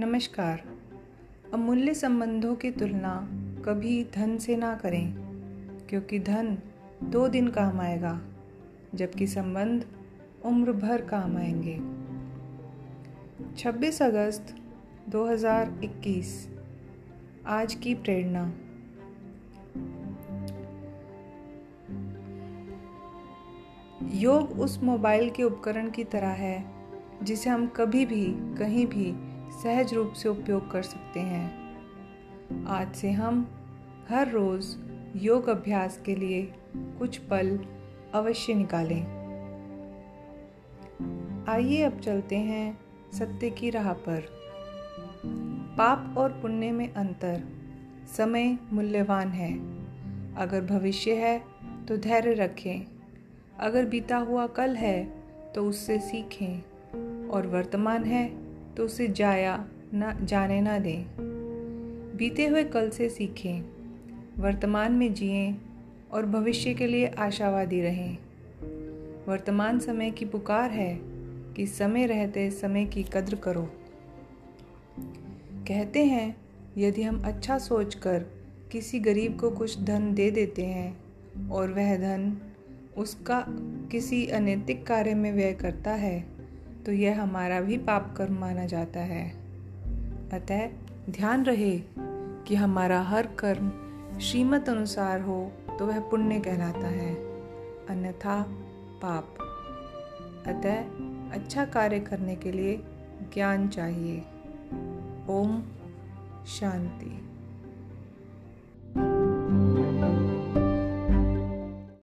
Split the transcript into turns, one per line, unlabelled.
नमस्कार। अमूल्य संबंधों की तुलना कभी धन से ना करें, क्योंकि धन दो दिन काम आएगा, जबकि संबंध उम्र भर काम आएँगे। 26 अगस्त 2021 आज की प्रेरणा। योग उस मोबाइल के उपकरण की तरह है, जिसे हम कभी भी, कहीं भी सहज रूप से उपयोग कर सकते हैं। आज से हम हर रोज़ योग अभ्यास के लिए कुछ पल अवश्य निकालें। आइए अब चलते हैं सत्य की राह पर। पाप और पुण्य में अंतर, समय मूल्यवान है। अगर भविष्य है तो धैर्य रखें। अगर बीता हुआ कल है तो उससे सीखें। और वर्तमान है तो उसे जाया न, जाने ना दें। बीते हुए कल से सीखें, वर्तमान में जिएँ और भविष्य के लिए आशावादी रहें। वर्तमान समय की पुकार है कि समय रहते समय की कद्र करो। कहते हैं, यदि हम अच्छा सोचकर किसी गरीब को कुछ धन दे देते हैं और वह धन उसका किसी अनैतिक कार्य में व्यय करता है तो यह हमारा भी पाप कर्म माना जाता है। अतः ध्यान रहे कि हमारा हर कर्म श्रीमत अनुसार हो तो वह पुण्य कहलाता है, अन्यथा पाप। अतः अच्छा कार्य करने के लिए ज्ञान चाहिए। ओम शांति।